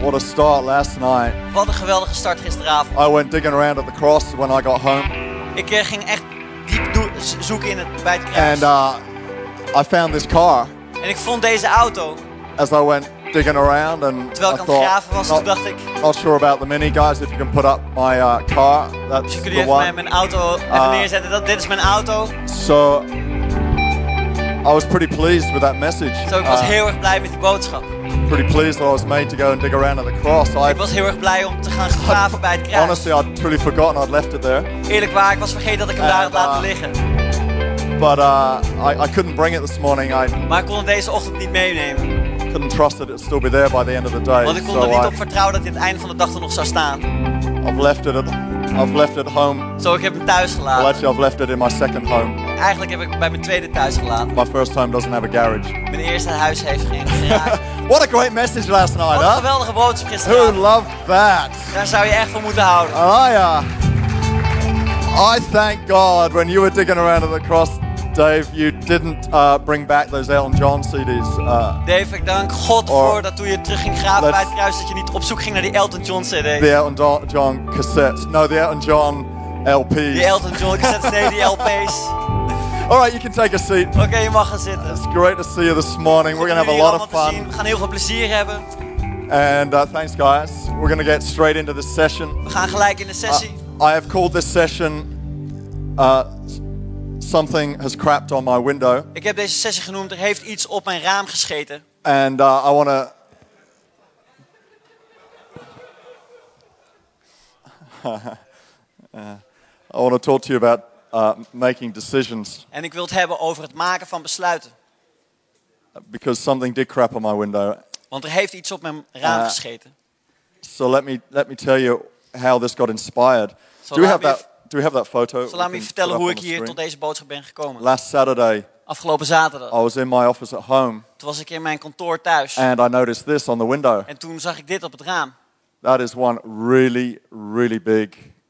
What a start last night. Wat een geweldige start gisteravond. I went digging around at the cross when I got home, Ik eh, ging echt diep zoeken in het, bij het kruis. and uh, I found this car en ik vond deze auto. as I went digging around, and Terwijl I ik aan het graven was, not, dacht ik... not sure about the mini guys. If you can put up my uh, car, that's the kun je even mijn, one. mijn auto even Ah. neerzetten. Dat, dit is mijn auto. So I was pretty pleased with that message. Zo, ik was Uh, heel erg blij met die boodschap. Pretty pleased that I was made to go and dig around at the cross. I Ik was heel erg blij om te gaan graven bij het kruis. honestly, I'd truly forgotten I'd left it there. Eerlijk waar, ik was vergeten dat ik hem daar had En, laten liggen. But uh, I, I couldn't bring it this morning. I Maar ik kon het deze ochtend niet meenemen. couldn't trust that it'd still be there by the end of the day. Want ik kon So er niet I, op vertrouwen dat hij het einde van de dag er nog zou staan. I've left it at I've left it home. Zo, ik heb hem thuis Well, gelaten. actually, I've left it in my second home. Eigenlijk heb ik bij mijn tweede thuis gelaten. My first home doesn't have a garage. Mijn eerste huis heeft geen garage. What a great message last night, Wat een huh? geweldige boodschap Who gisteravond. loved that? Daar zou je echt van moeten houden. I, uh, I thank God when you were digging around at the cross, Dave, you didn't uh, bring back those Elton John CDs. Uh, Dave, ik dank God Or- voor dat toen je terug ging graven bij het kruis, dat je niet op zoek ging naar die Elton John CD. the Elton John cassettes. No, the Elton John LPs. Die Elton John cassettes, nee, die LP's. All right, you can take a seat. Oké, je mag gaan zitten. It's great to see you this morning. We're going to have a lot of fun. We gaan heel veel plezier hebben. And uh, thanks, guys. We're going to get straight into this session. We gaan gelijk in de Uh, sessie. I have called this session uh, Something Has Crapped on My Window. Ik heb deze sessie genoemd, er heeft iets op mijn raam gescheten. And uh, I want to. I want to talk to you about uh, making decisions En ik wil het hebben over het maken van besluiten. because something did crap on my window. Want er heeft iets op mijn raam Uh, gescheten. So let me let me tell you how this got inspired. So do we have that? Do we have that photo? Dus laat me vertellen hoe ik hier tot deze boodschap ben gekomen. Last Saturday, Afgelopen zaterdag. I was in my office at home Toen was ik in mijn kantoor thuis. and I noticed this on the window. En toen zag ik dit op het raam. That is one really, really big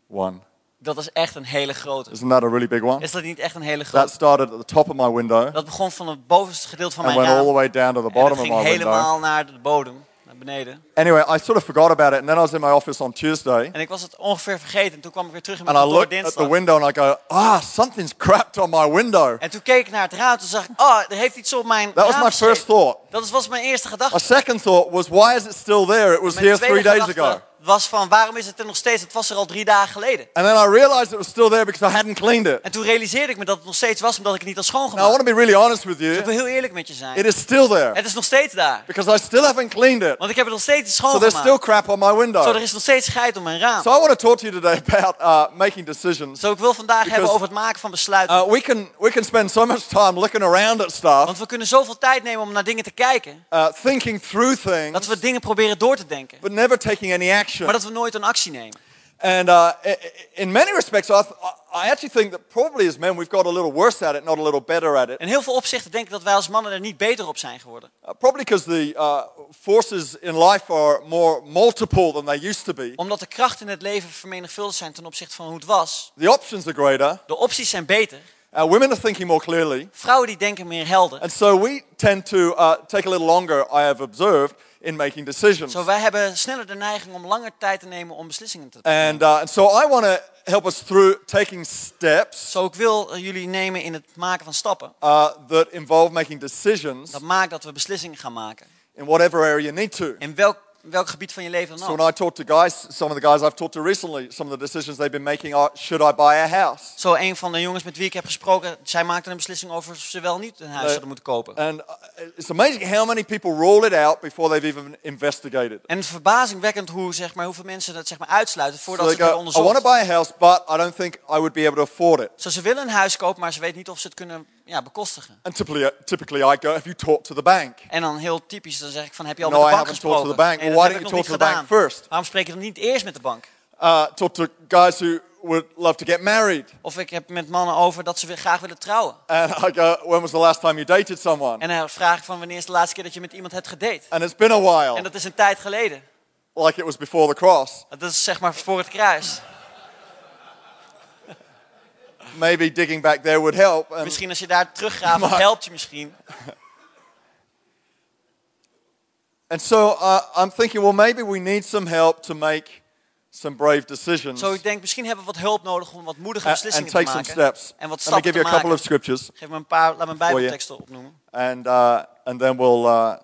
one. Dat is echt een hele grote. Isn't that a really big one? Is dat niet echt een hele That grote? started at the top of my window Dat begon van het bovenste gedeelte van and mijn went all the raam. way down to the En bottom dat of ging my window. helemaal naar de bodem, naar beneden. Anyway, I sort of forgot about it, and then I was in my office on Tuesday, En ik was het ongeveer vergeten. En toen kwam ik weer terug in mijn and I kantoor looked at the dinsdag. window and I go, ah, something's crapped on my window. En toen keek ik naar het raam. Toen zag ik, oh, er heeft iets op mijn That was raam my first thought. Dat was- mijn eerste My gedachte. second thought was, why is it still there? It was Mijn here three days gedachte ago. Was van, waarom is het er nog steeds? Het was er al drie dagen geleden. And then I realized it was still there because I hadn't cleaned it. En toen realiseerde ik me dat het nog steeds was, omdat ik het niet had Now, I schoongemaakt. want to be really honest with Dus ik you. wil heel eerlijk met je zijn. It is still there Het is nog steeds daar. because I still haven't cleaned it. Want ik heb het nog steeds niet So there's schoongemaakt. still crap on my window. Zo, er is nog steeds scheid om mijn raam. So I want to talk to you today about uh, making decisions. Zo, ik wil vandaag hebben Because, over het maken van besluiten. Uh, we, can, we can spend so much time looking around at stuff, Want we kunnen zoveel tijd nemen om naar dingen te kijken. uh, thinking through Dat things, we dingen proberen door te denken. but never taking any action. Maar dat we nooit een actie nemen. And uh, in many respects, I, I actually think that probably as men we've got a little worse at it, not a little better at it. In heel veel opzichten denk ik dat wij als mannen er niet beter op zijn geworden. Uh, probably because the uh, forces in life are more multiple than they used to be. Omdat de krachten in het leven vermenigvuldigd zijn ten opzichte van hoe het was. The options are greater. De opties zijn beter. Uh, women are thinking more clearly. Vrouwen die denken meer helder. And so we tend to uh, take a little longer, I have observed, in making decisions. Zo, wij hebben sneller de neiging om langer tijd te nemen om beslissingen te nemen. And, uh, and so I want to help us through taking steps Zo, ik wil jullie nemen in het maken van stappen. uh, that involve making decisions Dat maakt dat we beslissingen gaan maken. in whatever area you need to. In welk, welk gebied van je leven dan So when I talk to guys, some of the guys I've talked to recently, some of the decisions they've been making are, should I buy a house? Zo, een van de jongens met wie ik heb gesproken, zij maakte een beslissing over of ze wel niet een huis zouden moeten kopen. And uh, it's amazing how many people roll it out before they've even investigated. En verbazingwekkend hoe, zeg maar, hoeveel mensen dat zeg maar, uitsluiten So voordat they ze het hebben I want to buy a house, but I don't think I would be able to afford it. Zo, ze willen een huis kopen, maar ze weten niet of ze het kunnen ja, bekostigen. And typically, typically I go, have you talked to the bank? En dan heel typisch, dan zeg ik van, heb je al No, met I de bank haven't talked gesproken? to the bank. Well, why don't you talk to the bank first? Waarom spreek je dan niet eerst met de bank? Uh, talk to guys who would love to get married. Of ik heb met mannen over dat ze weer graag willen trouwen. And I go, when was the last time you dated someone? En dan vraag ik van, wanneer is de laatste keer dat je met iemand hebt gedate? And it's been a En while, dat is een tijd geleden. like it was before the cross. Dat is zeg maar voor het kruis. Maybe digging back there would help. And Misschien als je daar teruggraaft, Maar- helpt je misschien. And so uh, I'm thinking, well, maybe we need some help to make some brave decisions Zo, ik denk, misschien hebben we wat hulp nodig om wat moedige beslissingen and te take some maken. steps. En wat stappen give te you a couple maken. of scriptures, Geef me een paar, laat me een bijbelteksten opnoemen. and uh, and then we'll uh,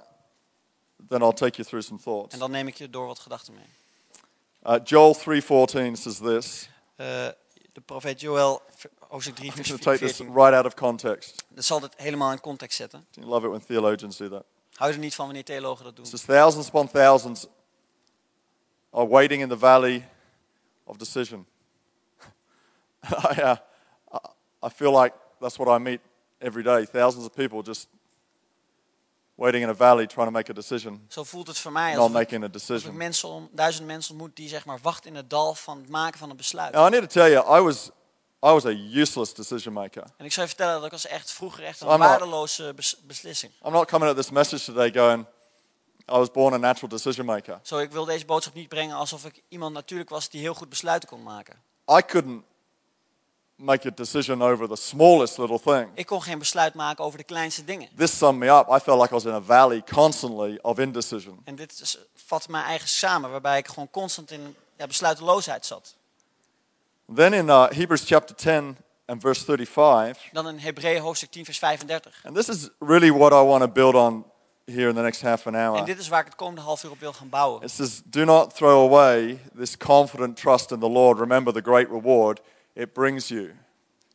then I'll take you through some thoughts. En dan neem ik je door wat gedachten mee. Uh, Joel 3:14 says this. De profeet Joel, hoofdstuk 3, I'm vers going to take this 14. right out of context. Dat zal dit helemaal in context zetten. You love it when theologians do that. Hou er niet van wanneer theologen dat doen. Says thousands upon thousands are waiting in the valley of decision. I, uh, I- I feel like that's what I meet every day. Thousands of people just waiting in a valley trying to make a decision, Zo voelt het voor mij alsof ik, a ik decision. mensen om, duizend mensen ontmoet die zeg maar wachten in het dal van het maken van een besluit. Now I need to tell you, I was I was a useless decision maker. En ik zou je vertellen dat ik was echt vroeger echt een not- waardeloze bes- beslissing. I'm not coming at this message today going, I was born a natural decision maker. Zo, ik wil deze boodschap niet brengen alsof ik iemand natuurlijk was die heel goed besluiten kon maken. I couldn't make a decision over the smallest little thing. Ik kon geen besluit maken over de kleinste dingen. This summed me up. I felt like I was in a valley constantly of indecision. En dit is, vat mij eigen samen, waarbij ik gewoon constant in ja, besluiteloosheid zat. Then in uh, Hebrews chapter 10 and verse 35, Dan in Hebreeën hoofdstuk 10 vers 35. and this is really what I want to build on here in the next half an En hour. dit is waar ik het komende half uur op wil gaan bouwen. It says, Do not throw away this confident trust in the Lord. Remember the great reward it brings you.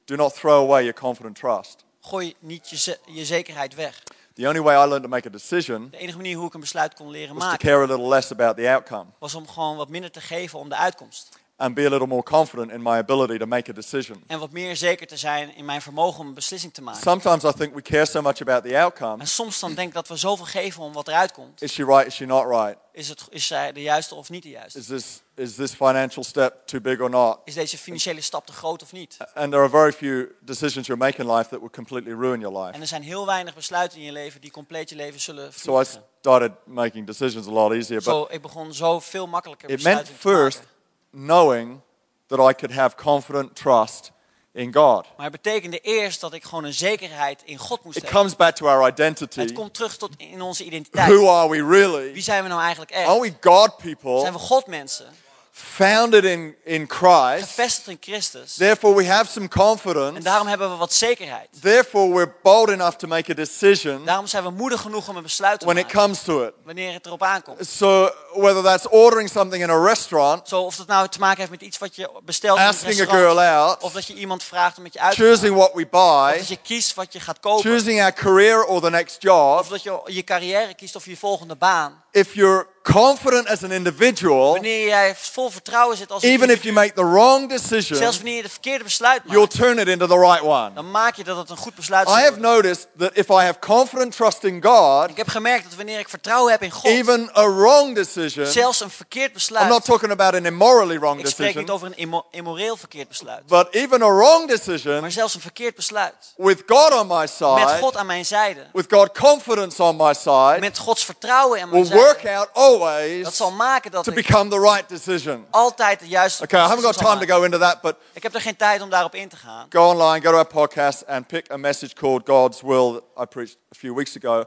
Do not throw away your confident trust. Gooi niet je, je zekerheid weg. The only way I learned to make a decision De enige manier hoe ik een besluit kon leren was to care a little less about the outcome was om gewoon wat minder te geven om de uitkomst. And be a little more confident in my ability to make a decision. En wat meer zeker te zijn in mijn vermogen om een beslissing te maken. Sometimes I think we care so much about the outcome. En soms dan denk ik dat we zoveel geven om wat eruit komt. Is she right? Is she not right? Is, het, is zij de juiste of niet de juiste? Is this, is this financial step too big or not? Is deze financiële stap te groot of niet? And there are very few decisions you'll make in life that would completely ruin your life. En er zijn heel weinig besluiten in je leven die compleet je leven zullen So I vernietigen. started making decisions a lot easier. But Zo, ik begon zo veel makkelijker it meant besluiten te maken. first knowing that I could have confident trust in God. Maar het betekende eerst dat ik gewoon een zekerheid in God moest It hebben. comes back to our Het identity. komt terug tot in onze identiteit. Who are we Wie really? zijn we nou eigenlijk echt? Are we God Zijn people, we Godmensen? founded in, in Christ? Gevestigd in Christus? Therefore, we have some En confidence. daarom hebben we wat zekerheid. Therefore, we're bold enough to make a decision Daarom zijn we moedig genoeg om een besluit te when it maken. comes to it. Wanneer het erop aankomt. So, whether that's ordering something in a restaurant, Zo, of dat nou te maken heeft met iets wat je bestelt in het asking a restaurant. girl out, Of dat je iemand vraagt om met je uit te gaan. choosing what we Of buy, dat je kiest wat je gaat kopen. choosing our career or the next job, Of dat je je carrière kiest of je volgende baan. if you're confident as an individual, Wanneer jij vol vertrouwen zit als even if you make the wrong decision, zelfs wanneer je de verkeerde besluit you'll maakt, turn it into the right one. dan maak je dat het een goed besluit I zal have noticed that if I have confident trust in God, Ik heb gemerkt dat wanneer ik vertrouwen heb in God, even a wrong decision, zelfs een verkeerd I'm not talking about an immorally wrong ik spreek niet decision, over een immo- immoreel verkeerd besluit, but even a wrong maar decision zelfs een verkeerd besluit, with God on my met side, God aan mijn zijde, with God confidence on my side, met Gods vertrouwen aan mijn will work zijde, out always dat zal maken dat to ik become the right decision. altijd de juiste Okay, I haven't got time to go into that, but Ik heb er geen tijd om daarop in te gaan. go online, go to our podcast, and pick a message called God's Will. That I preached a few weeks ago,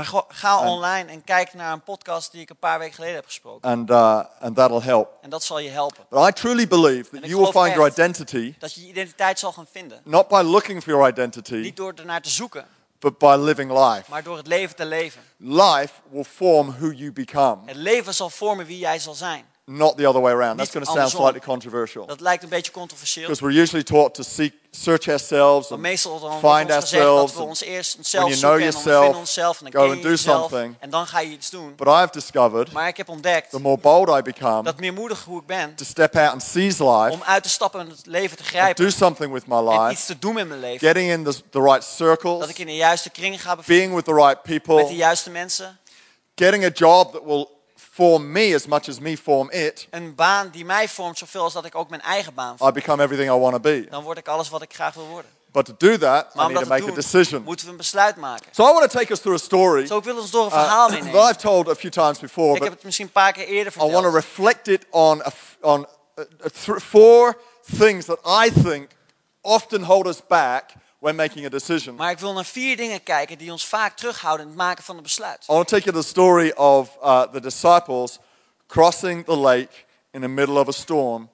Maar ga online en kijk naar een podcast die ik een paar weken geleden heb gesproken. and, uh, and that'll help. En dat zal je helpen. But I truly believe that you will find your identity Dat je je identiteit zal gaan vinden. not by looking for your identity, Niet door ernaar te zoeken, but by living life. maar door het leven te leven. Life will form who you become, Het leven zal vormen wie jij zal zijn. Not the other way around. That's going to sound slightly controversial. Dat lijkt een beetje controversieel. Because we're usually taught to seek, search ourselves and find wordt ons gezegd dat ourselves. we and- ons eerst onszelf when you know en yourself, onszelf en dan go and do something. en dan ga je iets doen. But I've discovered Maar ik heb ontdekt the more bold I become dat meer moedig hoe ik ben to step out and seize life, om uit te stappen en het leven te grijpen do something with my en life, iets te doen met mijn leven. getting in the, the right Dat circles, ik in de juiste kring ga bevinden being with the right met de people, juiste mensen. getting a job that will form me as much as me form it. Een baan die mij vormt zoveel als dat ik ook mijn eigen baan vorm. I become everything I want to be. Dan word ik alles wat ik graag wil worden. But to do that, Maar I need to make a decision. moeten we een besluit maken. So I want to take us through a story Zo, ik wil ons door een uh, verhaal that meenemen. I've told a few times before, Ik heb het misschien een paar keer eerder I want to reflect it on, a on uh, uh, th- four things that I think often hold us back when making a decision. Maar ik wil naar vier dingen kijken die ons vaak terughouden in het maken van een besluit. I want to take you the story of uh, the disciples crossing the lake in the middle of a storm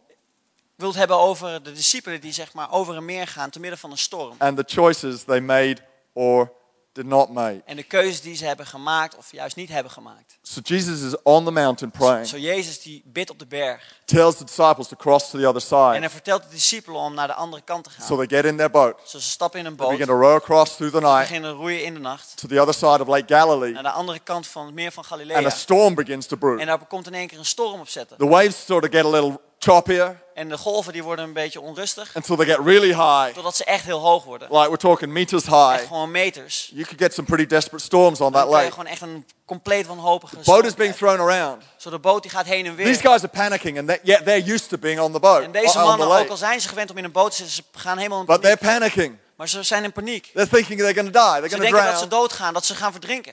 Ik wil het hebben over de discipelen die zeg maar over een meer gaan te midden van een storm. and the choices they made or did not make. En de keuzes die ze hebben gemaakt of juist niet hebben gemaakt. So Jesus is on the mountain praying, Zo Jezus die bidt op de berg. tells the disciples to cross to the other En side. hij vertelt de discipelen om naar de andere kant te So gaan. they get in their boat, Zo ze stappen in een they boot, begin to row across through the night beginnen roeien in de nacht. to the other side of Lake Galilee, Naar de andere kant van het meer van and Galilea. a storm begins to brew. En daar komt in één keer een storm op zetten. The waves sort of get a little choppier En de golven die worden een beetje onrustig. until they get really high, Totdat ze echt heel hoog worden. like we're talking meters Echt high. gewoon meters. You could get some pretty desperate storms on Dan that lake. gewoon echt een compleet wanhopige Boat storm is being thrown around. Zo de boot die gaat heen en These weer. guys are panicking, and they, yet they're used to being on the boat, En deze the mannen, ook al zijn ze gewend om in een boot te zitten, ze gaan helemaal in But they're panicking. Maar ze zijn in paniek. They're thinking they're going to die. They're Ze going to denken dat ze drown. doodgaan, dat ze gaan verdrinken.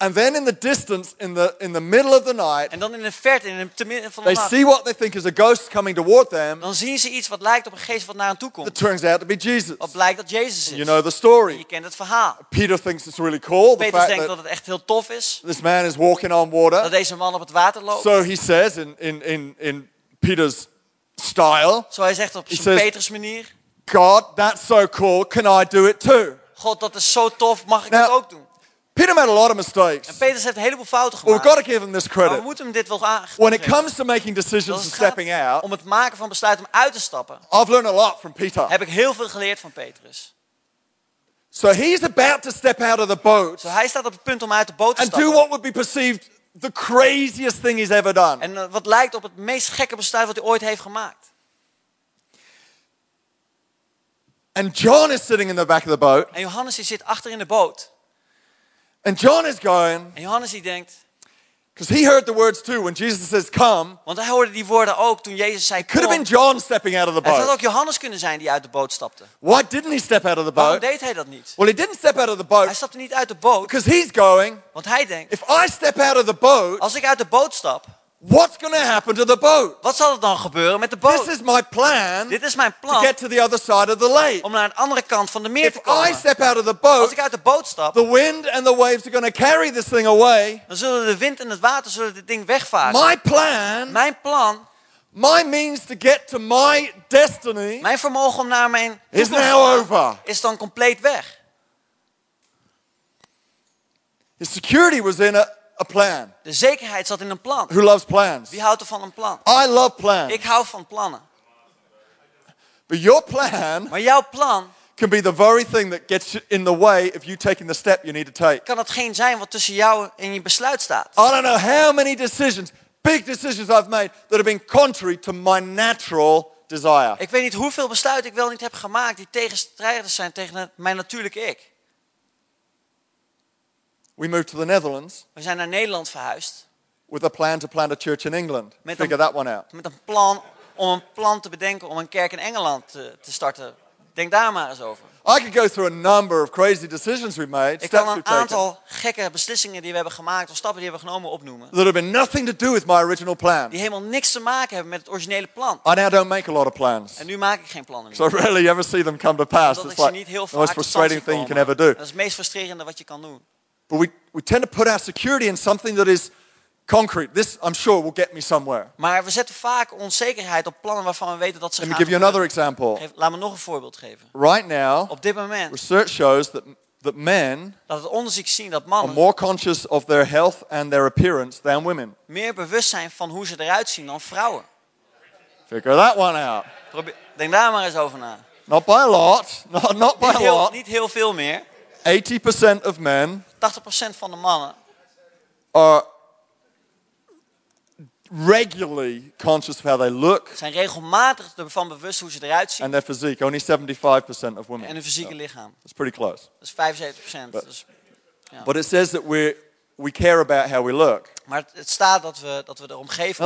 And then in the distance, in the in the middle of the night, En dan in de verte, in het midden van de they nacht, see what they think is a ghost coming toward them. dan zien ze iets wat lijkt op een geest wat naar hen toe It komt. turns out to be Jesus. Wat blijkt dat Jezus You is. know the Je story. kent het verhaal. Peter thinks it's really cool fact denkt dat het echt heel tof is. this man is walking on Dat water. deze man op het water loopt. So he says in in in, in Peter's style, Zo hij zegt op zijn Petrus manier. God, that's so cool. Can I do it too? God, dat is zo tof, mag ik Nou, dat ook doen? Peter made a lot of mistakes. En Petrus heeft een heleboel fouten we've gemaakt. got to give him this Maar we credit. moeten hem dit wel aan. When it comes to making decisions and stepping out, om het maken van besluit om uit te stappen, I've learned a lot from Peter. heb ik heel veel geleerd van Petrus. So he's about to step out of the boat Zo hij staat op het punt om uit de boot te and do stappen. what would be perceived the craziest thing he's ever done. En eh, wat lijkt op het meest gekke besluit wat hij ooit heeft gemaakt. And John is sitting in the back of the boat, En Johannes die zit achter in de boot. And John is going, En Johannes die denkt, because he heard the words too when Jesus says, Come. want hij hoorde die woorden ook toen Jezus zei, Could have kom. been John stepping out of the Het had boat. ook Johannes kunnen zijn die uit de boot stapte. Why didn't he step out of the Waarom boat? deed hij dat niet? Well, he didn't step out of the Hij boat stapte niet uit de boot, because he's going, want hij denkt, If I step out of the boat, als ik uit de boot stap, what's going to happen to the boat? wat zal er dan gebeuren met de boot? This is my plan Dit is mijn to plan get to the other side of the lake. om naar de andere kant van de meer If te I komen. step out of the Als boat, ik uit de boot stap, the wind and the waves are going to carry this thing away. dan zullen de wind en het water zullen dit ding wegvaren. My plan, Mijn plan, my means to get to my destiny mijn vermogen om naar mijn is now over. is dan compleet weg. His security was in a, a plan. De zekerheid zat in een plan. Who loves plans? Wie houdt er van een plan? I love plans. Ik hou van plannen. But your plan Maar jouw plan can be the very thing that gets in the way of you taking the step you need to take. kan hetgeen zijn wat tussen jou en je besluit staat. I don't know how many decisions, big decisions I've made that have been contrary to my natural desire. Ik weet niet hoeveel besluiten ik wel niet heb gemaakt die tegenstrijdig zijn tegen mijn natuurlijke ik. We moved to the Netherlands We zijn naar Nederland verhuisd with a plan to plant a church in England. Met Figure een- that one out. met een plan om een plan te bedenken om een kerk in Engeland te, te starten. Denk daar maar eens over. I could go through a number of crazy decisions we made, Ik kan een aantal gekke beslissingen die we hebben gemaakt of stappen die we hebben genomen opnoemen. that have been nothing to do with my original plan. Die helemaal niks te maken hebben met het originele plan. I now don't make a lot of plans. En nu maak ik geen plannen meer. So rarely ever see them come to pass. Ik ze like niet heel the most vaak tot stand frustrating thing you can ever do. Dat is het meest frustrerende wat je kan doen. But we, we tend to put our security in something that is concrete. This, I'm sure, will get me somewhere. Maar we zetten vaak onzekerheid op plannen waarvan we weten dat ze Let me gaan give you another example. Geef- Laat me nog een voorbeeld geven. Right now, Op dit moment research shows that, that men laat het onderzoek zien dat are mannen more conscious of their health and their appearance than women. meer bewust zijn van hoe ze eruit zien dan vrouwen. Figure that one out. Probeer, denk daar maar eens over na. Not by a lot. Not, not by Niet a heel, lot. niet heel veel meer. 80% of men 80% van de mannen are regularly conscious of how they look zijn regelmatig ervan bewust hoe ze eruit zien and their physique. Only 75% of women. en hun fysieke lichaam. It's pretty close. Dat is 75%. Dus, But it says that we we care about how we look maar het, staat dat we, dat we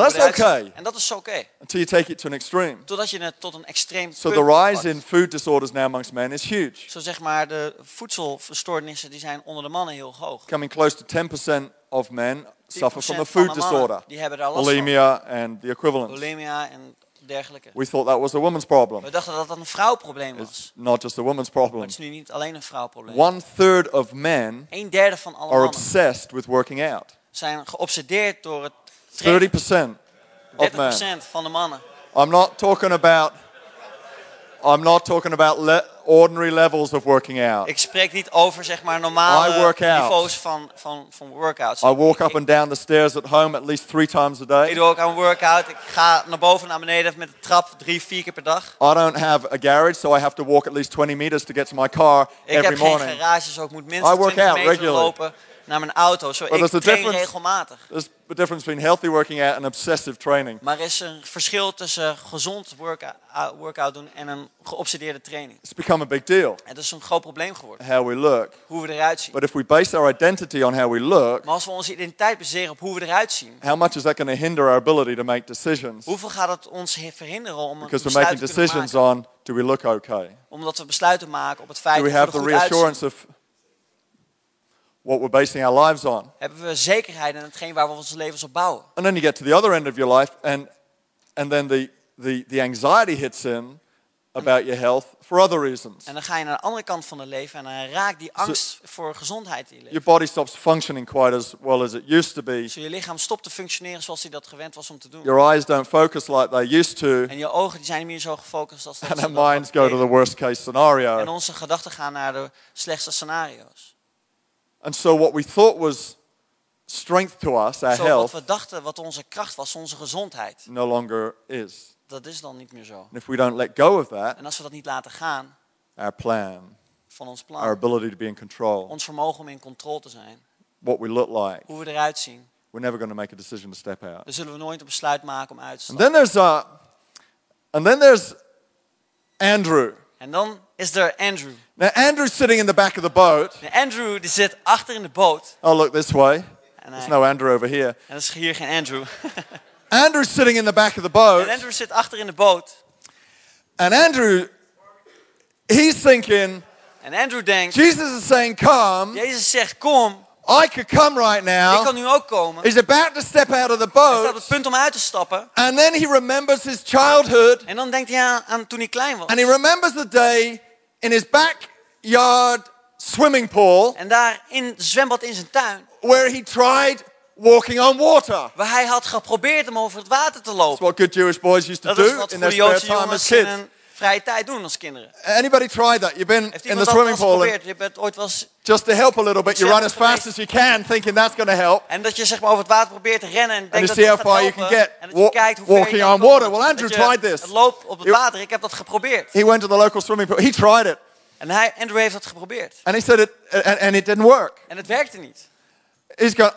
is eruit zien. oké. En dat is oké. until you take it to an extreme. Totdat je het tot een extreem So the rise in food disorders now amongst men is huge, Zo zeg maar, de voedselverstoornissen die zijn onder de mannen heel hoog. coming close to 10% of men 10% suffer from a food de disorder, Die hebben daar last bulimia and the equivalent. Bulimia en dergelijke. We thought that was a woman's problem. We dachten dat dat een vrouwprobleem was. It's not just a woman's Maar problem. het is nu niet alleen een vrouwprobleem. One third of men Een derde van alle are obsessed with working out. zijn geobsedeerd door het trainen. 30% of men. 30% van de mannen. I'm not talking about. I'm not talking about le- ordinary levels of working out. Ik spreek niet over zeg maar normale niveaus van, van, van workouts. I walk Ik- up and down the stairs at home at least three times a Ik day. doe ook aan workout. Ik ga naar boven en naar beneden met de trap drie, vier keer per dag. I don't have a garage, so I have to walk at least 20 meters to get to my car Ik every heb geen morning. garage, dus ik moet I minstens work 20 out meter regularly. lopen naar mijn auto. Zo, ik train regelmatig. There's a difference between healthy working out and obsessive training. Maar er is een verschil tussen gezond workout, workout doen en een geobsedeerde training. It's become a big deal Het is een groot probleem geworden, how we look. hoe we eruit zien. But if we base our identity on how we look, Maar als we onze identiteit baseren op hoe we eruit zien, how much is that going to hinder our ability to make decisions? hoeveel gaat het ons verhinderen om een Because we're besluit making te kunnen decisions maken? on do we look okay? Omdat we besluiten maken op het feit Do we dat we have er the goed uitzien. reassurance of what we're basing our lives on? Hebben we zekerheid in hetgeen waar we onze levens op bouwen. And then you get to the other end of your life, and, and then the, the, the anxiety hits in about your health for other reasons. En dan ga je naar de andere kant van het leven en dan raakt die angst voor gezondheid in je leven. Your body stops functioning quite as well as it used to be. Dus je lichaam stopt te functioneren zoals hij dat gewend was om te doen. Your eyes don't focus like they used to, En je ogen die zijn niet meer zo gefocust als dat and ze our minds go to the worst case En scenario. onze gedachten gaan naar de slechtste scenario's. And so, what we thought was strength to us, our Zo wat we dachten wat onze kracht was, onze gezondheid, no longer is. dat is dan niet meer zo. And if we don't let go of that, En als we dat niet laten gaan our plan, van ons our plan, ability to be in control, ons vermogen om in controle te zijn, what we look like, hoe we eruit zien, we're never going to make a decision to step out. dan zullen we nooit een besluit maken om uit te And stappen. then there's uh, and then there's Andrew. En dan is er Andrew. Now Andrew's sitting in the back of the boat. En Andrew die zit achter in de boot. Oh, look this way. There's no Andrew over here. en dat is hier geen Andrew. Andrew's sitting in the back of the boat, en Andrew zit achter in de boot. and Andrew, he's thinking, En Andrew denkt, Jesus is saying, "Come." Jezus zegt kom, I could come right ik kan now. nu ook komen. He's about to step out of the Hij staat op boat, het punt om uit te stappen. and then he remembers his childhood, En dan denkt hij aan, aan toen hij klein was. and he remembers the day in his backyard swimming pool En daar in het zwembad in zijn tuin, where he tried walking on water. waar hij had geprobeerd om over het water te That's lopen. what good Jewish boys used to Dat do in their spare time as kids. Vrije tijd doen als kinderen. Anybody tried that? You've been in the dat swimming pool? Je bent ooit wel just to help a little bit, you run as fast as you can, thinking that's going to help. En dat je zeg maar over het water probeert te rennen en denkt dat how gaat far you helpen. can get En dat je kijkt hoe ver je walking kan on water. Well, Andrew Dat tried this. Het loopt op het water, ik heb dat geprobeerd. He went to the local swimming pool. He tried it, En hij, Andrew heeft dat geprobeerd. and he said it, and, and it didn't work. En het werkte niet. He's going,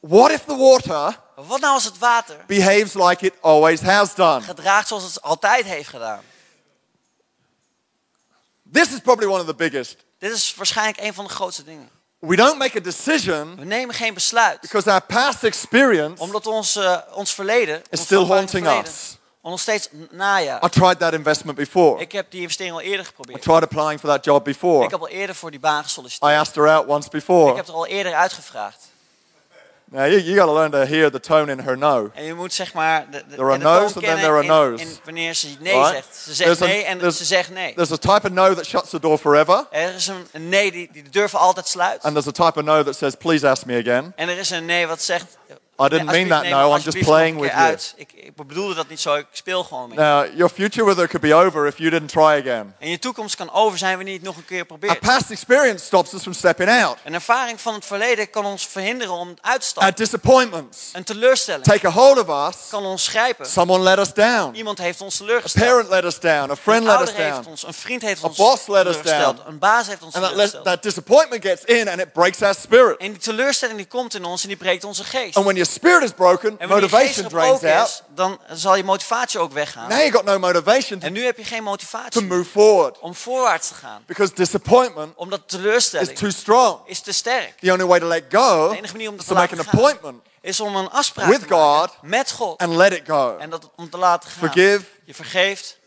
what if the water wat nou als het water behaves like it always has done? gedraagt zoals het altijd heeft gedaan? This is probably one of the biggest. Dit is waarschijnlijk een van de grootste dingen. We don't make a decision We nemen geen besluit. because our past experience Omdat ons, eh, ons verleden, ons still haunting verleden, us. ons nog steeds najaagt. I tried that investment before. Ik heb die investering al eerder I geprobeerd. tried applying for that job before. Ik heb al eerder voor die baan gesolliciteerd. I asked her out once Ik before. heb er al eerder uitgevraagd. Now you, you got to learn to hear the tone in her no. En je moet zeg maar de, de, There are de toon no's and then kennen there are in- no's. in wanneer ze nee Right? zegt. Ze zegt There's a- nee en ze zegt nee. There's a type of no that shuts the door forever, Er is een, een nee die, die de deur voor altijd sluit. and there's a type of no that says, "Please ask me again." En er is een nee wat zegt... I didn't nee, mean that no, I'm just playing with you. Ik, ik bedoelde dat niet zo, ik speel gewoon mee. Now your future with her could be over if you didn't try again. En je toekomst kan over zijn wanneer je het nog een keer probeert. past experience stops us from stepping out. Een ervaring van het verleden kan ons verhinderen om uit te stappen. disappointments Een teleurstelling take a hold of us. kan ons grijpen. Someone let us down. Iemand heeft ons A teleurgesteld. parent let us down. A friend let us ouder heeft down. ons, een vriend heeft A ons boss let us teleurgesteld. down. Een baas heeft ons And teleurgesteld. that disappointment gets in and it breaks our spirit. En die teleurstelling die komt in ons en die breekt onze geest. And when your spirit is broken, En motivation drains gebroken out. is, dan zal je motivatie ook weggaan. Now you got no motivation to, En nu heb je geen to motivatie move forward om voorwaarts te gaan. because disappointment Omdat is teleurstelling too strong. is te sterk. The only way to let go De enige manier om is dat to te make an laten gaan appointment is om een afspraak With te maken God. met God. and let it go. En dat om te laten gaan. Forgive, Je vergeeft,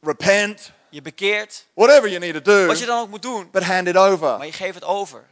repent, je bekeert, whatever you need to do, wat je dan ook moet doen. but hand it over Maar je geeft het over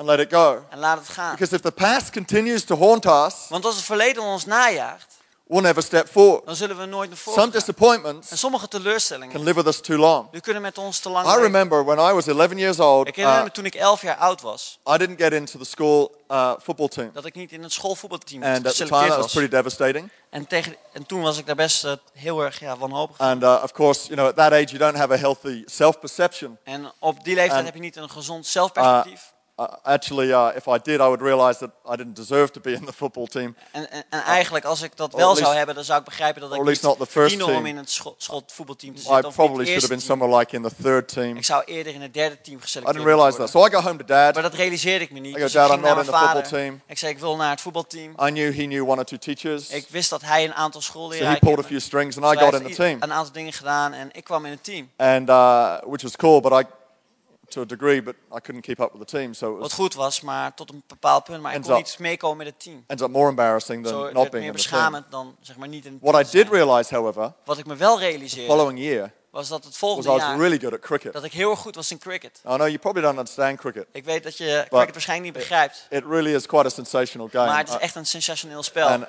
and let it go. en laat het gaan. Because if the past continues to haunt us, Want als het verleden ons najaagt, we'll never step forward. dan zullen we nooit naar voren Some gaan. disappointments En sommige teleurstellingen, can live with us too long. die kunnen met ons te lang I leven. remember when I was 11 years old, Ik herinner uh, me toen ik 11 jaar oud was, I didn't get into the school uh, football team. dat ik niet in het schoolvoetbalteam And at the time, geselecteerd that was was. pretty devastating. En, tegen, en toen was ik daar best eh, heel erg ja, wanhopig. And uh, of course, you know, at that age, you don't have a healthy self-perception. En op die leeftijd En- heb je niet een gezond Uh, zelfperspectief. Uh, actually, uh, if I did, I would realize that I didn't deserve to be in the football team. En, en, en eigenlijk, als ik dat wel at zou least- hebben, dan zou ik begrijpen dat ik niet least verdiende om in het scho- schoolvoetbalteam te I zitten. Of probably should have been somewhere like in the third team. Ik zou eerder in het derde team I geselecteerd didn't realize that. worden. So I go home to dad. Maar dat realiseerde ik me niet. I go, Dus "Dad, ik ging I'm not in the football team." Ik zei, ik wil naar het voetbalteam. I knew he knew one or two teachers. Ik wist dat hij een aantal So schoolleraren he pulled a few strings and Dus I hij got in the i- team. een aantal dingen gedaan en ik kwam in het team. And uh, which was cool, but I, to a degree, but I couldn't keep up with the team. So it Wat was, goed was, maar tot een bepaald punt. Maar ik kon zo- niet meekomen met het team. ends up more embarrassing than het not being meer in the team. beschamend dan zeg maar niet in het What I did realize, however, Wat ik me wel the realiseerde, following year, was dat het was volgende I was jaar really good at cricket. dat ik heel erg goed was in cricket. I know you probably don't understand cricket. Ik weet dat je cricket waarschijnlijk niet begrijpt. It really is quite a sensational game. Maar het is Uh, echt een sensationeel spel. and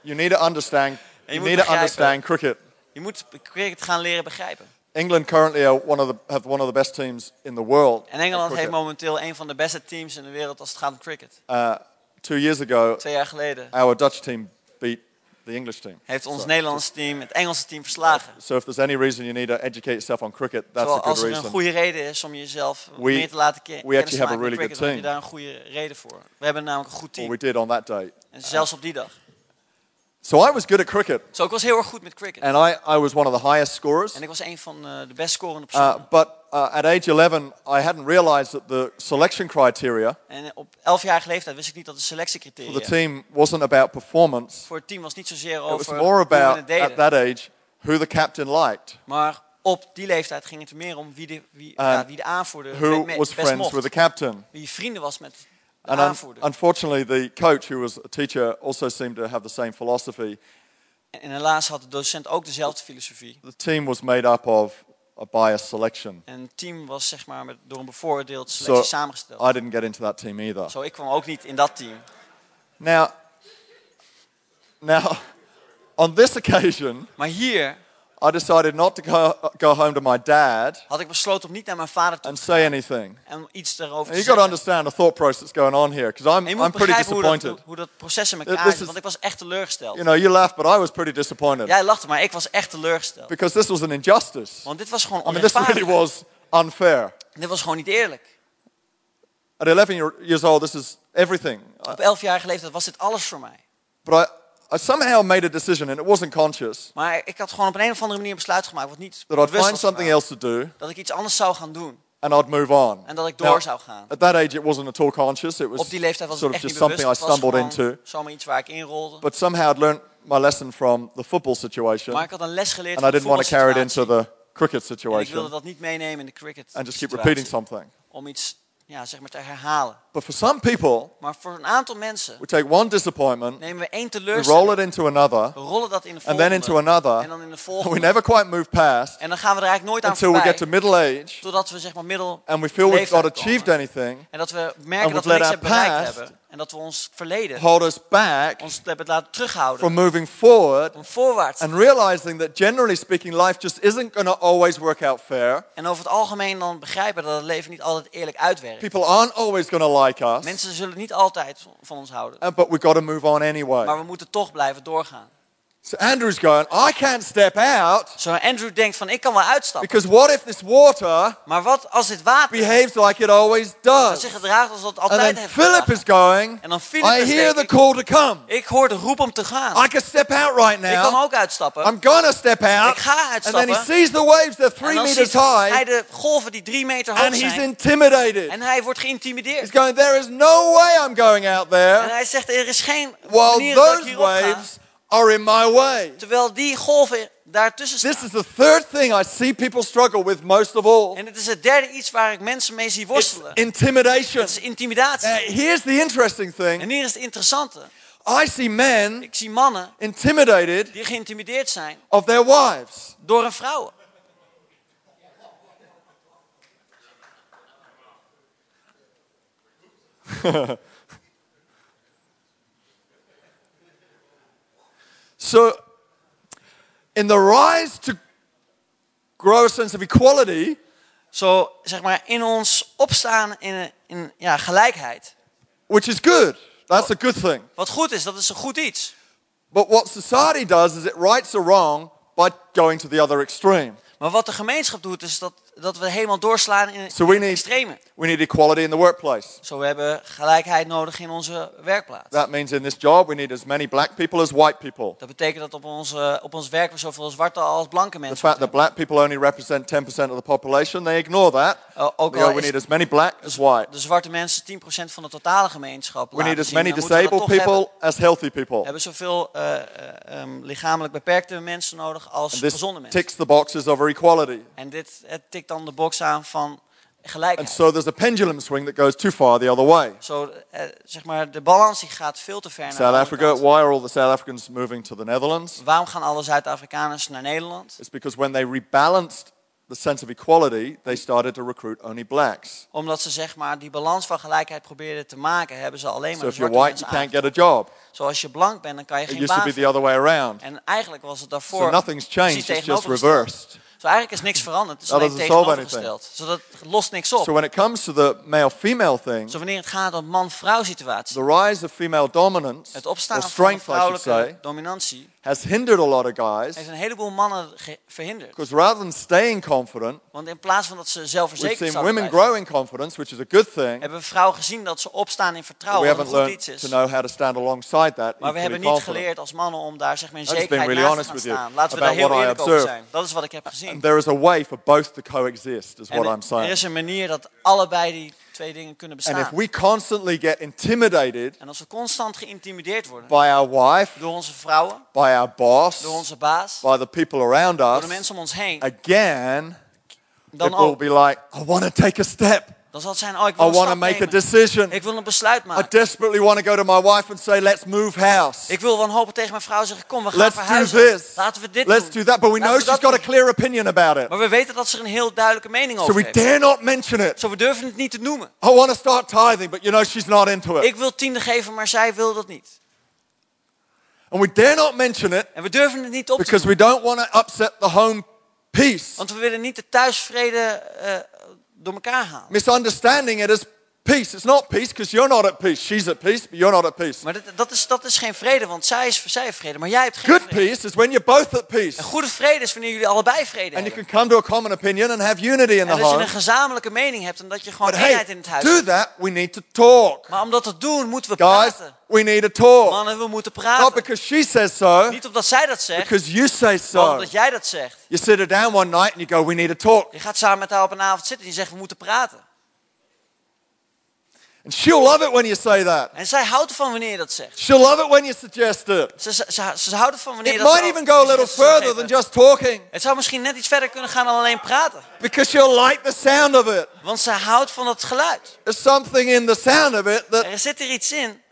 you need to understand. You need to understand cricket. Je moet cricket gaan leren begrijpen. England currently are one of the, have one of the best teams in the world. En Engeland heeft momenteel een van de beste teams in de wereld als het gaat om cricket. Uh, two years ago, Twee jaar geleden our Dutch team beat the English team. heeft ons So- Nederlandse team het Engelse team verslagen. So if there's any reason you need to educate yourself on cricket, that's Terwijl a good als er een reason. goede reden is om jezelf We- meer te laten ke- kennis actually have a really cricket, good dan heb je team. daar een goede reden voor. We hebben namelijk een goed team. we did on that day. En zelfs op die dag. So I was good at cricket, Zo, ik was heel erg goed met cricket. and I, I was one of the highest scorers. En ik was een van eh, de best scorende Uh, personen. but uh, at age 11, I hadn't realized that the selection criteria En op 11-jarige leeftijd wist ik niet dat de for the selectiecriteria team wasn't about performance. voor het team was niet zozeer It was over more about, at that age, who the captain liked, Maar op die leeftijd ging het er meer om wie de, wie, ja, wie de aanvoerder who me- me- was best friends mocht. with the captain. Wie vrienden was met And un- unfortunately, the coach, who was a teacher, also seemed to have the same philosophy. En helaas had de docent ook dezelfde filosofie. The team was made up of a biased selection. En het team was zeg maar met, door een bevoordeeld selectie So samengesteld. I didn't get into that team either. Zo, ik kwam ook niet in dat team. Now, now, on this occasion, Maar hier I decided not to go, go home to my dad had ik besloten om niet naar mijn vader te and say anything. en iets daarover And te you got to understand the thought process going on here, because I'm, I'm pretty begrijpen hoe dat, disappointed. hoe dat proces in elkaar is- zit, want ik was echt teleurgesteld. You know, you laugh, but I was pretty disappointed Jij lachte, maar ik was echt teleurgesteld. because this was an injustice. Want dit was gewoon I mean, this really onrechtvaardig. was unfair. Dit was gewoon niet eerlijk. At 11 year- years old, this is everything. Op 11-jarige leeftijd was dit alles voor mij. But I, I somehow made a decision, and it wasn't conscious, Maar ik had gewoon op een, een of andere manier een besluit gemaakt wat niet that I'd bewust find was something gemaakt. else to do, Dat ik iets anders zou gaan doen. and I'd move on. En dat ik door Now, zou gaan. At that age, it wasn't at all conscious. It was Op die leeftijd was sort het of echt just niet something I bewust. Het was stumbled gewoon into. zomaar iets waar ik inrolde. But somehow I'd learned my lesson from the football situation, Maar ik had een les geleerd and I van de didn't want to carry it into the cricket En ik wilde situation dat niet meenemen in de cricket and just keep situatie. repeating something. Om iets ja, zeg maar te herhalen. But for some people, Maar voor een aantal mensen we take one disappointment, nemen we één we roll teleurstelling. it into another, We rollen dat in de and then volgende. into another, En dan in de volgende. we never quite move past En dan gaan we er eigenlijk nooit aan until we voorbij. get to middle age, Totdat we zeg maar middel and we feel we've not achieved anything, En dat we merken dat we niks hebben bereikt hebben. En dat we ons verleden hold us back ons hebben laten terughouden. from moving forward, Om voorwaarts and realizing that generally speaking, life just isn't going to always work out fair. En over het algemeen dan begrijpen dat het leven niet altijd eerlijk uitwerkt. People aren't always going to like us, Mensen zullen niet altijd van ons houden. and- but we've got to move on anyway. Maar we moeten toch blijven doorgaan. So Andrew's going, I can't step out Zo Andrew denkt van ik kan wel uitstappen. because what if this water Maar wat als dit water behaves like it always does? zich gedraagt als het And altijd then heeft Philip gedragen? is going, En dan Philip I is hear the call to come. ik hoor de roep om te gaan. I can step out right Ik kan now. ook uitstappen. I'm to step out. Ik ga And then he uitstappen. sees the waves, En three dan meters ziet hij high, de golven die drie meter hoog and he's zijn. intimidated. En hij wordt He's geïntimideerd. going, There is no way I'm going out En there hij zegt er is geen manier dat ik those hierop ga. Are in my way. Terwijl die golven daartussen This staan. is the third thing I see people struggle with most of all. En het is het derde iets waar ik mensen mee zie It's worstelen. intimidation. Het is intimidatie. Here's the interesting thing. En hier is het interessante. I see men Ik zie mannen intimidated die geïntimideerd zijn of their wives. door hun vrouwen. So, in the rise to grow a sense of equality, Zo, zeg maar, in ons opstaan in, in ja, gelijkheid. which is good, that's a good thing. Wat goed is, dat is een goed iets. But what society does is it rights a wrong by going to the other extreme. Maar wat de gemeenschap doet, is dat, dat we helemaal doorslaan in So we need, extreme. we need equality in the workplace. Zo we hebben gelijkheid nodig in onze werkplaats. That means in this job we need as many black people as white people. Dat betekent dat op, onze, op ons werk we zoveel zwarte als blanke The mensen fact that black people only represent 10% of the population, they ignore that. O- Ook al we is need as many black as white. de zwarte mensen 10% van de totale gemeenschap We need as zien, many we disabled hebben. people as healthy people. We hebben zoveel eh, ehm, lichamelijk beperkte mensen nodig als gezonde mensen. ticks the boxes of equality. En dit het tikt dan de box aan van And gelijkheid. so there's a pendulum swing that goes too far the other way. Zo, eh, zeg maar, de balans die gaat veel te ver naar de South Africa, kant. why are all the South Africans moving to the Netherlands? Waarom gaan alle Zuid-Afrikaners naar Nederland? It's because when they rebalanced the sense of equality, they started to recruit only blacks. Omdat ze zeg maar die balans van gelijkheid probeerden te maken, hebben ze alleen maar So if you're white, you can't get a job. Zoals je blank bent, dan kan je It geen used to baan be the other way around. En eigenlijk was het daarvoor So nothing's changed, it's just reversed. Dus eigenlijk is niks veranderd, het is That alleen tegenovergesteld. Zodat het lost niks op. So when it comes to the male-female thing, Zo wanneer het gaat om man-vrouw situatie, the rise of female dominance, het opstaan van strength, I should vrouwelijke dominantie, has hindered a lot of guys heeft een heleboel mannen verhinderd. because rather than staying confident, Want in plaats van dat ze we've zelfverzekerd seen zouden women blijven, grow in confidence, which is a good thing. hebben we vrouwen gezien dat ze opstaan in vertrouwen, we wat een goed iets to is. know how to stand alongside that. Maar we hebben niet geleerd als mannen om daar zeg maar in zekerheid really naast te gaan staan. Laten we daar heel eerlijk over zijn. Dat is wat ik heb gezien. And there is a way for both to coexist, is what I'm er- er saying. is een manier dat allebei die twee dingen kunnen And if we constantly get intimidated En als we constant geïntimideerd worden by our wife, door onze vrouwen, by our boss, door onze baas, by the people around door us, de mensen om ons heen, again, dan it will ook. be like, I want to take a step. Dan zal het zijn, oh ik I wil een want to stap make a nemen. decision. Ik wil een besluit I maken. desperately want to go to my wife and say, let's move house. Ik wil wanhopig tegen mijn vrouw zeggen, kom we gaan Let's do verhuizen. this. Laten we dit Let's doen. do that. But we Laten know we she's dat got a doen. clear opinion about it. Maar we weten dat ze er een heel duidelijke mening So over we heeft. dare not mention it. Zo, we durven het niet te noemen. I want to start tithing, but you know she's not into it. Ik wil tiende geven, maar zij wil dat niet. And we dare not mention it En we durven het niet op te because we don't want to upset the home peace. Want we willen niet de thuisvrede eh, door elkaar. Misunderstanding it as peace. It's not peace because you're not at peace. She's at peace, but you're not at peace. Maar dat, dat, is, dat is geen vrede, want zij, is, zij heeft vrede, maar jij hebt geen Good vrede. peace is when you're both at peace. Een goede vrede is wanneer jullie allebei vrede And you can come to a common opinion and have unity in En the dat je home. een gezamenlijke mening hebt en dat je gewoon But eenheid hey, in het huis do hebt. that, we need to talk. Maar om dat te doen, moeten we Guys, praten. we need to talk. Mannen, we moeten Not praten. because she says so, Niet omdat zij dat zegt, because you say maar so. omdat jij dat zegt. You sit her down one night and you go, we need to talk. Je gaat samen met haar op een avond zitten en je zegt, we moeten praten. And she'll love it when you say that. En zij houdt ervan wanneer je dat zegt. She'll love it when you suggest it. Ze, ze, ze, ze houdt ervan wanneer It je dat might even go a little further than just talking Het zou misschien net iets verder kunnen gaan dan alleen praten. because she'll like the sound of it. Want ze houdt van het geluid. There's something in the sound of it that Er zit er iets in.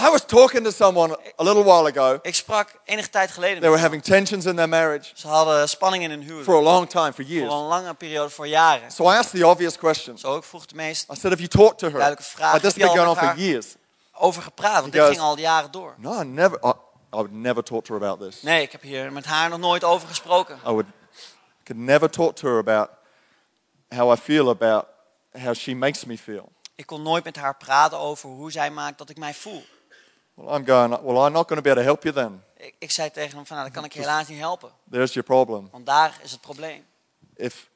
I was talking to someone a little while ago. Ik sprak enige tijd geleden They were having tensions in their marriage Ze hadden spanning in hun huwelijk. for a long time, for Voor years. een lange periode, voor jaren. So I asked the obvious question. Zo, ik vroeg de meest I said, Have you talked to her? Duidelijke vraag. Like, this been going on for years. over gepraat, want dit ging al jaren door. No, I never. I, I would never talk to her about this. Nee, ik heb hier met haar nog nooit over gesproken. I would I could never talk to her about how I feel about how she makes me feel. Ik kon nooit met haar praten over hoe zij maakt dat ik mij voel. Well, I'm going, well, I'm not going to be able to help you then. Ik, ik zei tegen hem van, nou, dat kan ik je helaas niet helpen. There's your problem. Want daar is het probleem. If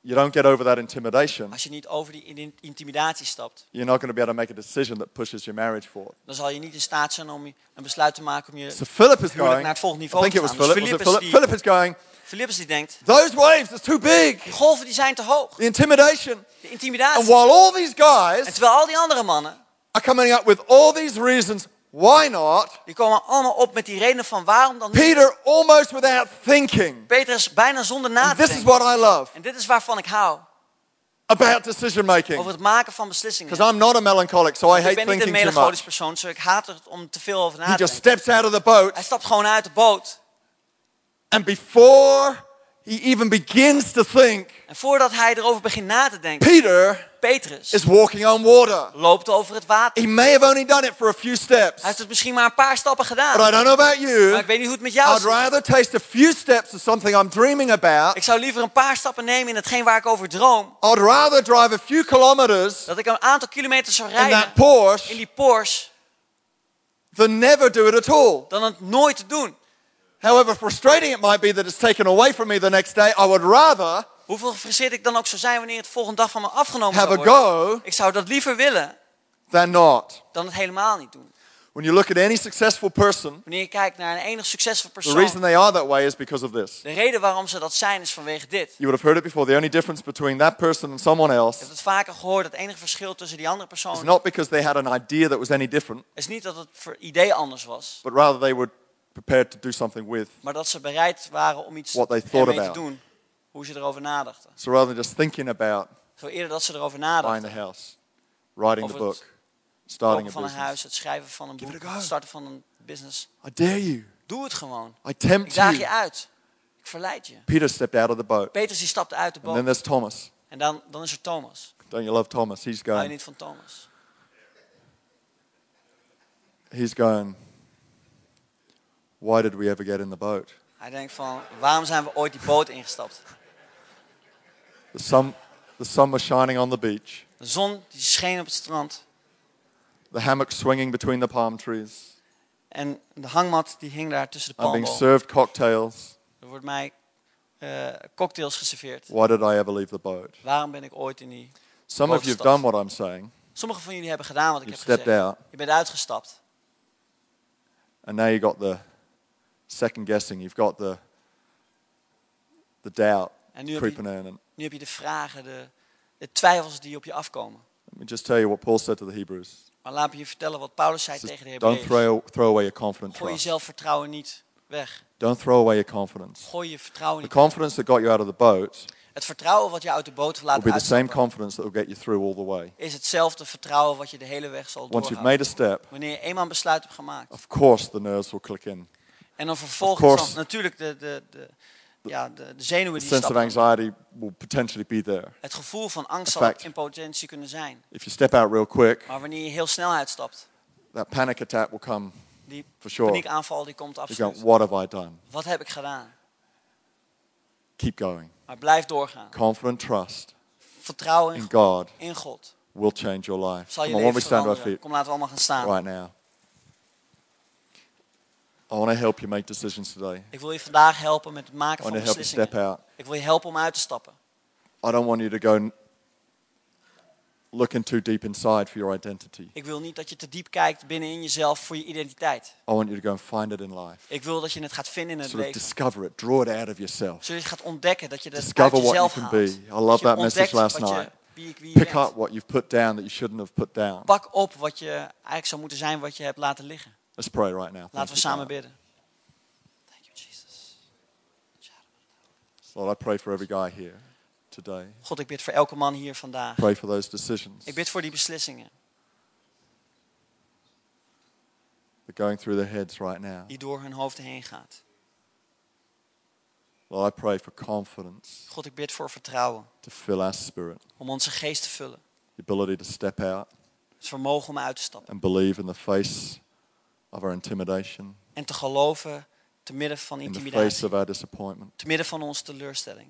you don't get over that intimidation, Als je niet over die in- intimidatie stapt, you're not going to be able to make a decision that pushes your marriage forward. dan zal je niet in staat zijn om een besluit te maken om je... So Philip is Huwelijk going, naar het volgende I niveau think te it was gaan. Dus Philip, was it Philip die- Philip is going, Philippus die denkt, those waves are too big. die golven die zijn te hoog. The intimidation. De And intimidatie. while all these En guys terwijl al die andere mannen, are coming up with all these reasons why not, die komen allemaal op met die redenen van waarom dan niet. Peter, almost without thinking, Petrus bijna zonder na te this is denken. what I love En dit is waarvan ik hou. about decision making. Over het maken van beslissingen. Because I'm not a melancholic, so I ik hate ben niet een thinking too melancholisch much. persoon, dus ik haat het om te veel over na He te just denken. steps out of the boat, Hij stapt gewoon uit de boot. and before he even begins to think, En voordat hij erover begint na te denken, Peter Petrus is walking on water. loopt over het water. He may have only done it for a few steps. Hij heeft het misschien maar een paar stappen But I gedaan. don't know about you. Maar ik weet niet hoe het met jou I'd zit. rather taste a few steps of something I'm dreaming about. Ik zou liever een paar stappen nemen in hetgeen waar ik over droom. I'd rather drive a few kilometers Dat ik een aantal kilometers zou in that rijden in Porsche die Porsche. than never do it at all. Dan het nooit te doen. However frustrating it might be that it's taken away from me the next day, I would rather Hoeveel gefrustreerd ik dan ook zou zijn wanneer het volgende dag van me afgenomen have zou a worden. go Ik zou dat liever willen than not. dan het helemaal niet doen. When you look at any successful person, Wanneer je kijkt naar een enig succesvol the reason persoon. they are that way is because of this. De reden waarom ze dat zijn is vanwege dit. You would have heard it before. The only difference between that person and someone Je else hebt het vaker gehoord. Het enige verschil tussen die andere is persoon not because they had an idea that was any different, is niet dat het voor idee anders was. but rather they were prepared to do something with. Maar dat ze bereid waren om iets What they thought ermee te about. doen. Hoe ze erover nadachten. So rather than just thinking about Zo eerder dat ze erover buying nadachten. the house, writing the Over het book, starting Kopen a van een business. huis, het schrijven van een Give boek, it a go. het starten van een business. I dare you. Doe het gewoon. I Ik tempt daag je you. uit. Ik verleid je. Peter stepped out of the boat. Petrus die stapte uit de And then boot. there's Thomas. En dan, dan is er Thomas. Don't you love Thomas? He's Hou je going. niet van Thomas? He's going. Why did we ever get in the boat? Hij denkt van, waarom zijn we ooit die boot ingestapt? The sun, the sun was shining on the beach. De zon die scheen op het strand. The hammock swinging between the palm trees. En de hangmat die hing daar tussen de I'm being served cocktails. Er wordt mij eh, cocktails geserveerd. Why did I ever leave the boat? Waarom ben ik ooit in die... Some of you have done what I'm saying. Sommigen van jullie hebben gedaan wat ik You've heb gezegd. out. Je bent uitgestapt. And now you got the second guessing. You've got the the doubt En nu heb, je, creeping in. And nu heb je de vragen, de, de twijfels die op je afkomen. let me just tell you what Paul said to the Hebrews. Maar laat me je vertellen wat Paulus zei tegen de Don't Hebreeën. throw, throw away your confident Gooi je zelfvertrouwen niet weg. Don't throw away your confidence. Gooi je vertrouwen The niet weg. confidence that got you out of the boat Het vertrouwen wat je uit de boot will laat be the same confidence that will get you through all the way. is hetzelfde vertrouwen wat je de hele weg zal Once you've made a step, Wanneer je eenmaal een besluit hebt gemaakt. of course the nerves will click in. En dan Of vervolgens dan natuurlijk de, de, de, ja, de, de zenuwen The die sense of stappen. anxiety will potentially be there. Het gevoel van angst In zal fact- in potentie kunnen zijn. If you step out real quick, Maar wanneer je heel snel uitstapt, that panic attack will come die for sure. paniekaanval die komt absoluut. what have I done? Wat heb ik gedaan? Keep going. Maar blijf doorgaan. Confident trust Vertrouwen in, in God in God. will change your life. Zal je Come on, we stand our veranderen. feet Kom, laten we allemaal gaan staan. right now. I want to help you make decisions today. Ik wil je vandaag helpen met het maken I van want to help you step beslissingen. out. Ik wil je helpen om uit te stappen. I don't want you to go looking too deep inside for your identity. Ik wil niet dat je te diep kijkt binnenin jezelf voor je identiteit. I want you to go and find it in life. Ik wil dat je het gaat vinden in het Sort of leven. discover it, draw it out of yourself. Zodat je gaat ontdekken, dat je het uit Discover what you jezelf can haalt. be. I Dat love that message last night. wie wie Pick bent. up what you've put down that you shouldn't have put down. Pak op wat je eigenlijk zou moeten zijn, wat je hebt laten liggen. Let's pray right now. Laten we samen bidden. Thank you, Jesus. Lord, I pray for every guy here today. God, ik bid voor elke man hier vandaag. Pray for those decisions. Ik bid voor die beslissingen that are going through their heads right now. die door hun hoofd heen gaat. Lord, I pray for confidence God, ik bid voor vertrouwen. to fill our spirit, Om onze geest te vullen. the ability to step out Het vermogen om uit te stappen. and believe in the face of our intimidation, En te geloven te midden van in the face intimidatie. of our disappointment, Te midden van onze teleurstelling.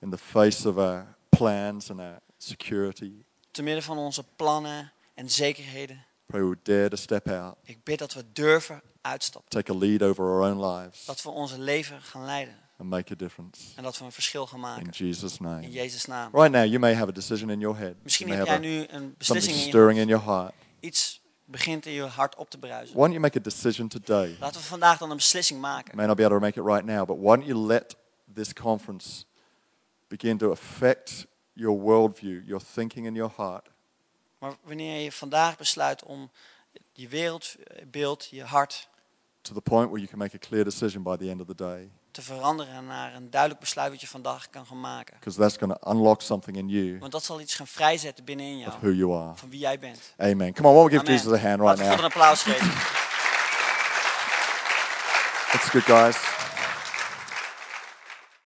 in the face of our plans and our security. Te midden van onze plannen en zekerheden. Pray we dare to step out, Ik bid dat we durven uitstappen. take a lead over our own lives, Dat we onze leven gaan leiden. and make a difference. En dat we een verschil gaan In maken. Jesus' In name. Jezus' naam. Right now, you may have a decision in your head. Misschien You heb jij have nu een a, something beslissing in je stirring in your heart. Iets begint in je hart op te bruisen. Why don't you make a decision today? Laten we vandaag dan een beslissing maken. may not be able to make it right now, but why don't you let this conference begin to affect your worldview, your thinking, and your heart? Maar wanneer je vandaag besluit om je wereldbeeld, je hart To the point where you can make a clear decision by the end of the day. Te veranderen naar een duidelijk besluit wat je vandaag kan gaan maken. Because that's going to unlock something in you Want dat zal iets gaan vrijzetten binnenin of jou. who you are. Van wie jij bent. Amen. Come on, don't we give Amen. Jesus a hand right Laten now? een applaus geven. That's good, guys.